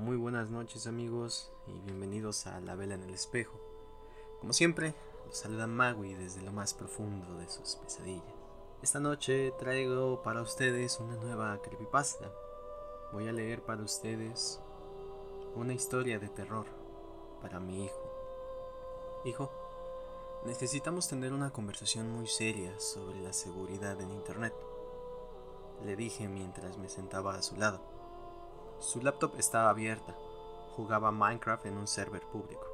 Muy buenas noches amigos y bienvenidos a La Vela en el Espejo. Como siempre, los saluda Magui desde lo más profundo de sus pesadillas. Esta noche traigo para ustedes una nueva creepypasta. Voy a leer para ustedes una historia de terror para mi hijo. Hijo, necesitamos tener una conversación muy seria sobre la seguridad en Internet le dije mientras me sentaba a su lado. Su laptop estaba abierta, jugaba Minecraft en un server público.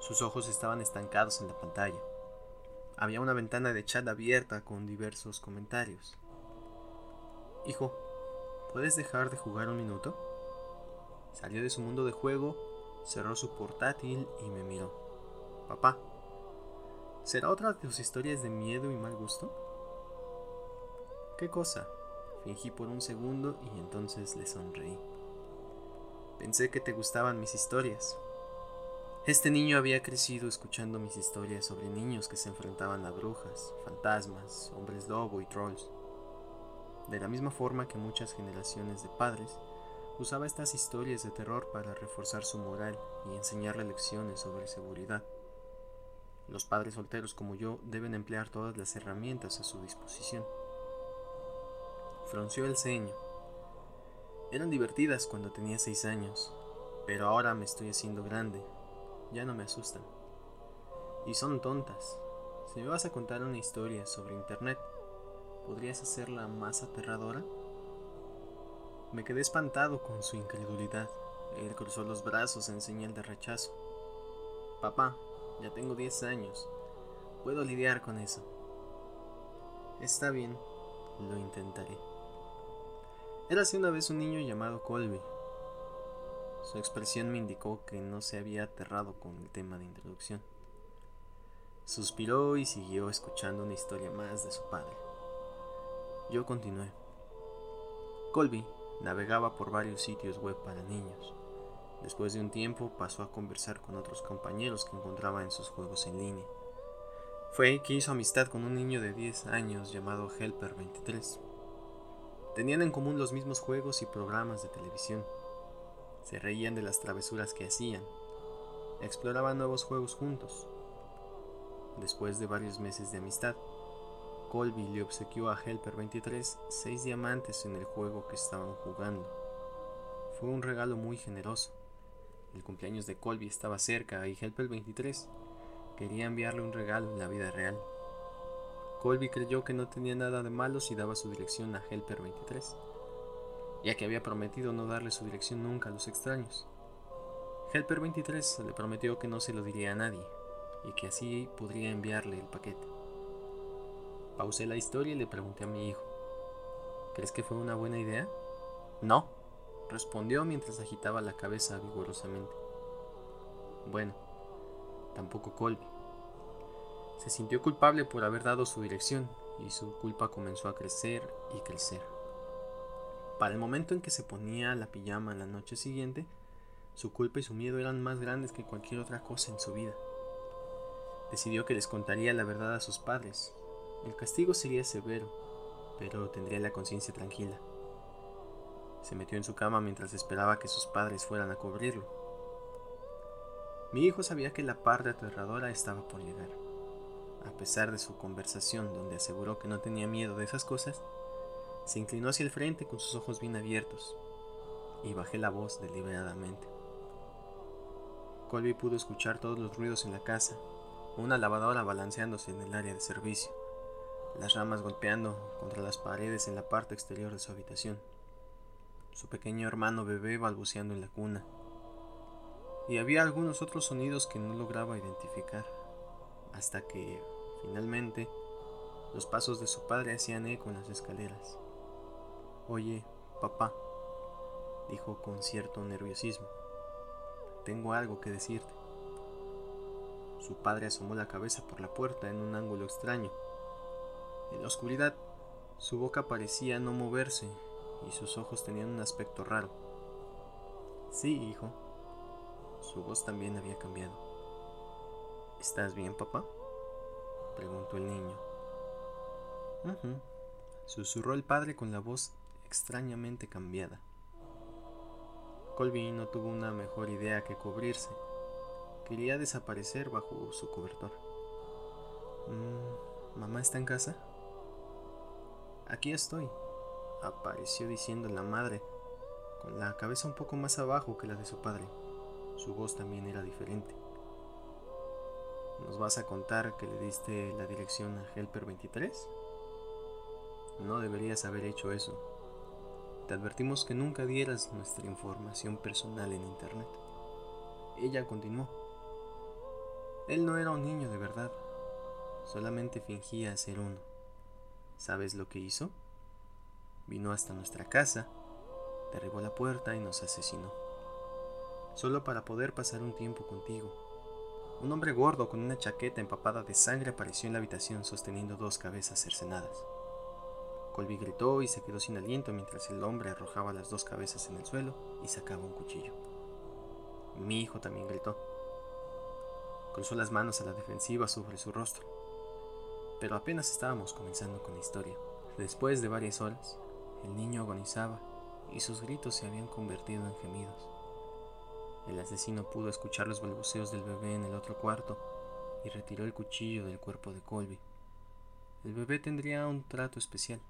Sus ojos estaban estancados en la pantalla. Había una ventana de chat abierta con diversos comentarios. Hijo, ¿puedes dejar de jugar un minuto? Salió de su mundo de juego, cerró su portátil y me miró. Papá, ¿será otra de tus historias de miedo y mal gusto? ¿Qué cosa? Fingí por un segundo y entonces le sonreí. Pensé que te gustaban mis historias. Este niño había crecido escuchando mis historias sobre niños que se enfrentaban a brujas, fantasmas, hombres lobo y trolls. De la misma forma que muchas generaciones de padres, usaba estas historias de terror para reforzar su moral y enseñarle lecciones sobre seguridad. Los padres solteros como yo deben emplear todas las herramientas a su disposición frunció el ceño. Eran divertidas cuando tenía seis años, pero ahora me estoy haciendo grande. Ya no me asustan. Y son tontas. Si me vas a contar una historia sobre Internet, ¿podrías hacerla más aterradora? Me quedé espantado con su incredulidad. Él cruzó los brazos en señal de rechazo. Papá, ya tengo 10 años. Puedo lidiar con eso. Está bien, lo intentaré. Érase una vez un niño llamado Colby. Su expresión me indicó que no se había aterrado con el tema de introducción. Suspiró y siguió escuchando una historia más de su padre. Yo continué. Colby navegaba por varios sitios web para niños. Después de un tiempo pasó a conversar con otros compañeros que encontraba en sus juegos en línea. Fue que hizo amistad con un niño de 10 años llamado Helper 23. Tenían en común los mismos juegos y programas de televisión. Se reían de las travesuras que hacían. Exploraban nuevos juegos juntos. Después de varios meses de amistad, Colby le obsequió a Helper 23 seis diamantes en el juego que estaban jugando. Fue un regalo muy generoso. El cumpleaños de Colby estaba cerca y Helper 23 quería enviarle un regalo en la vida real. Colby creyó que no tenía nada de malo si daba su dirección a Helper 23, ya que había prometido no darle su dirección nunca a los extraños. Helper 23 le prometió que no se lo diría a nadie y que así podría enviarle el paquete. Pausé la historia y le pregunté a mi hijo, ¿crees que fue una buena idea? No, respondió mientras agitaba la cabeza vigorosamente. Bueno, tampoco Colby. Se sintió culpable por haber dado su dirección y su culpa comenzó a crecer y crecer. Para el momento en que se ponía la pijama en la noche siguiente, su culpa y su miedo eran más grandes que cualquier otra cosa en su vida. Decidió que les contaría la verdad a sus padres. El castigo sería severo, pero tendría la conciencia tranquila. Se metió en su cama mientras esperaba que sus padres fueran a cubrirlo. Mi hijo sabía que la parte aterradora estaba por llegar a pesar de su conversación donde aseguró que no tenía miedo de esas cosas, se inclinó hacia el frente con sus ojos bien abiertos y bajé la voz deliberadamente. Colby pudo escuchar todos los ruidos en la casa, una lavadora balanceándose en el área de servicio, las ramas golpeando contra las paredes en la parte exterior de su habitación, su pequeño hermano bebé balbuceando en la cuna, y había algunos otros sonidos que no lograba identificar hasta que, finalmente, los pasos de su padre hacían eco en las escaleras. Oye, papá, dijo con cierto nerviosismo, tengo algo que decirte. Su padre asomó la cabeza por la puerta en un ángulo extraño. En la oscuridad, su boca parecía no moverse y sus ojos tenían un aspecto raro. Sí, hijo. Su voz también había cambiado. ¿Estás bien, papá? Preguntó el niño. susurró el padre con la voz extrañamente cambiada. Colby no tuvo una mejor idea que cubrirse. Quería desaparecer bajo su cobertor. Mm, ¿Mamá está en casa? Aquí estoy, apareció diciendo la madre, con la cabeza un poco más abajo que la de su padre. Su voz también era diferente. ¿Nos vas a contar que le diste la dirección a Helper 23? No deberías haber hecho eso. Te advertimos que nunca dieras nuestra información personal en Internet. Ella continuó. Él no era un niño de verdad, solamente fingía ser uno. ¿Sabes lo que hizo? Vino hasta nuestra casa, derribó la puerta y nos asesinó. Solo para poder pasar un tiempo contigo. Un hombre gordo con una chaqueta empapada de sangre apareció en la habitación sosteniendo dos cabezas cercenadas. Colby gritó y se quedó sin aliento mientras el hombre arrojaba las dos cabezas en el suelo y sacaba un cuchillo. Mi hijo también gritó. Cruzó las manos a la defensiva sobre su rostro. Pero apenas estábamos comenzando con la historia. Después de varias horas, el niño agonizaba y sus gritos se habían convertido en gemidos. El asesino pudo escuchar los balbuceos del bebé en el otro cuarto y retiró el cuchillo del cuerpo de Colby. El bebé tendría un trato especial.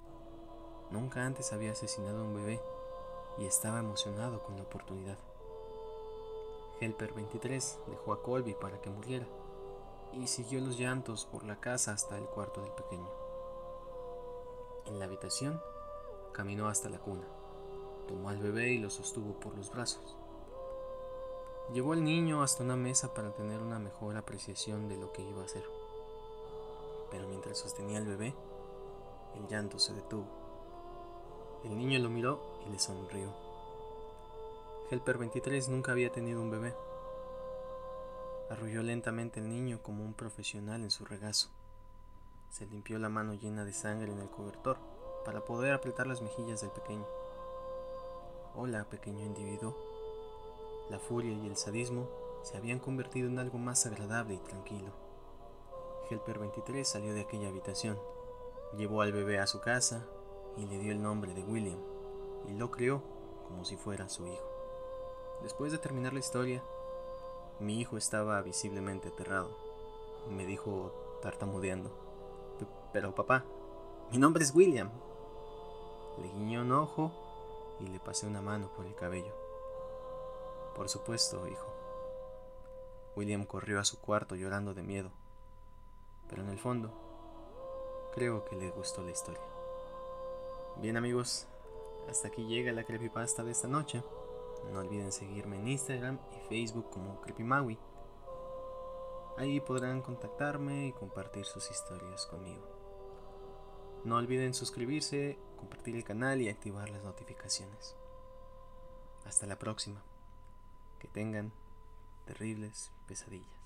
Nunca antes había asesinado a un bebé y estaba emocionado con la oportunidad. Helper 23 dejó a Colby para que muriera y siguió los llantos por la casa hasta el cuarto del pequeño. En la habitación, caminó hasta la cuna, tomó al bebé y lo sostuvo por los brazos. Llevó al niño hasta una mesa para tener una mejor apreciación de lo que iba a hacer. Pero mientras sostenía al bebé, el llanto se detuvo. El niño lo miró y le sonrió. Helper 23 nunca había tenido un bebé. Arrulló lentamente el niño como un profesional en su regazo. Se limpió la mano llena de sangre en el cobertor para poder apretar las mejillas del pequeño. Hola, pequeño individuo. La furia y el sadismo se habían convertido en algo más agradable y tranquilo. Helper 23 salió de aquella habitación, llevó al bebé a su casa y le dio el nombre de William, y lo crió como si fuera su hijo. Después de terminar la historia, mi hijo estaba visiblemente aterrado. Me dijo tartamudeando. Pero papá, mi nombre es William. Le guiñó un ojo y le pasé una mano por el cabello. Por supuesto, hijo. William corrió a su cuarto llorando de miedo. Pero en el fondo, creo que le gustó la historia. Bien amigos, hasta aquí llega la creepypasta de esta noche. No olviden seguirme en Instagram y Facebook como CreepyMaui. Ahí podrán contactarme y compartir sus historias conmigo. No olviden suscribirse, compartir el canal y activar las notificaciones. Hasta la próxima. Que tengan terribles pesadillas.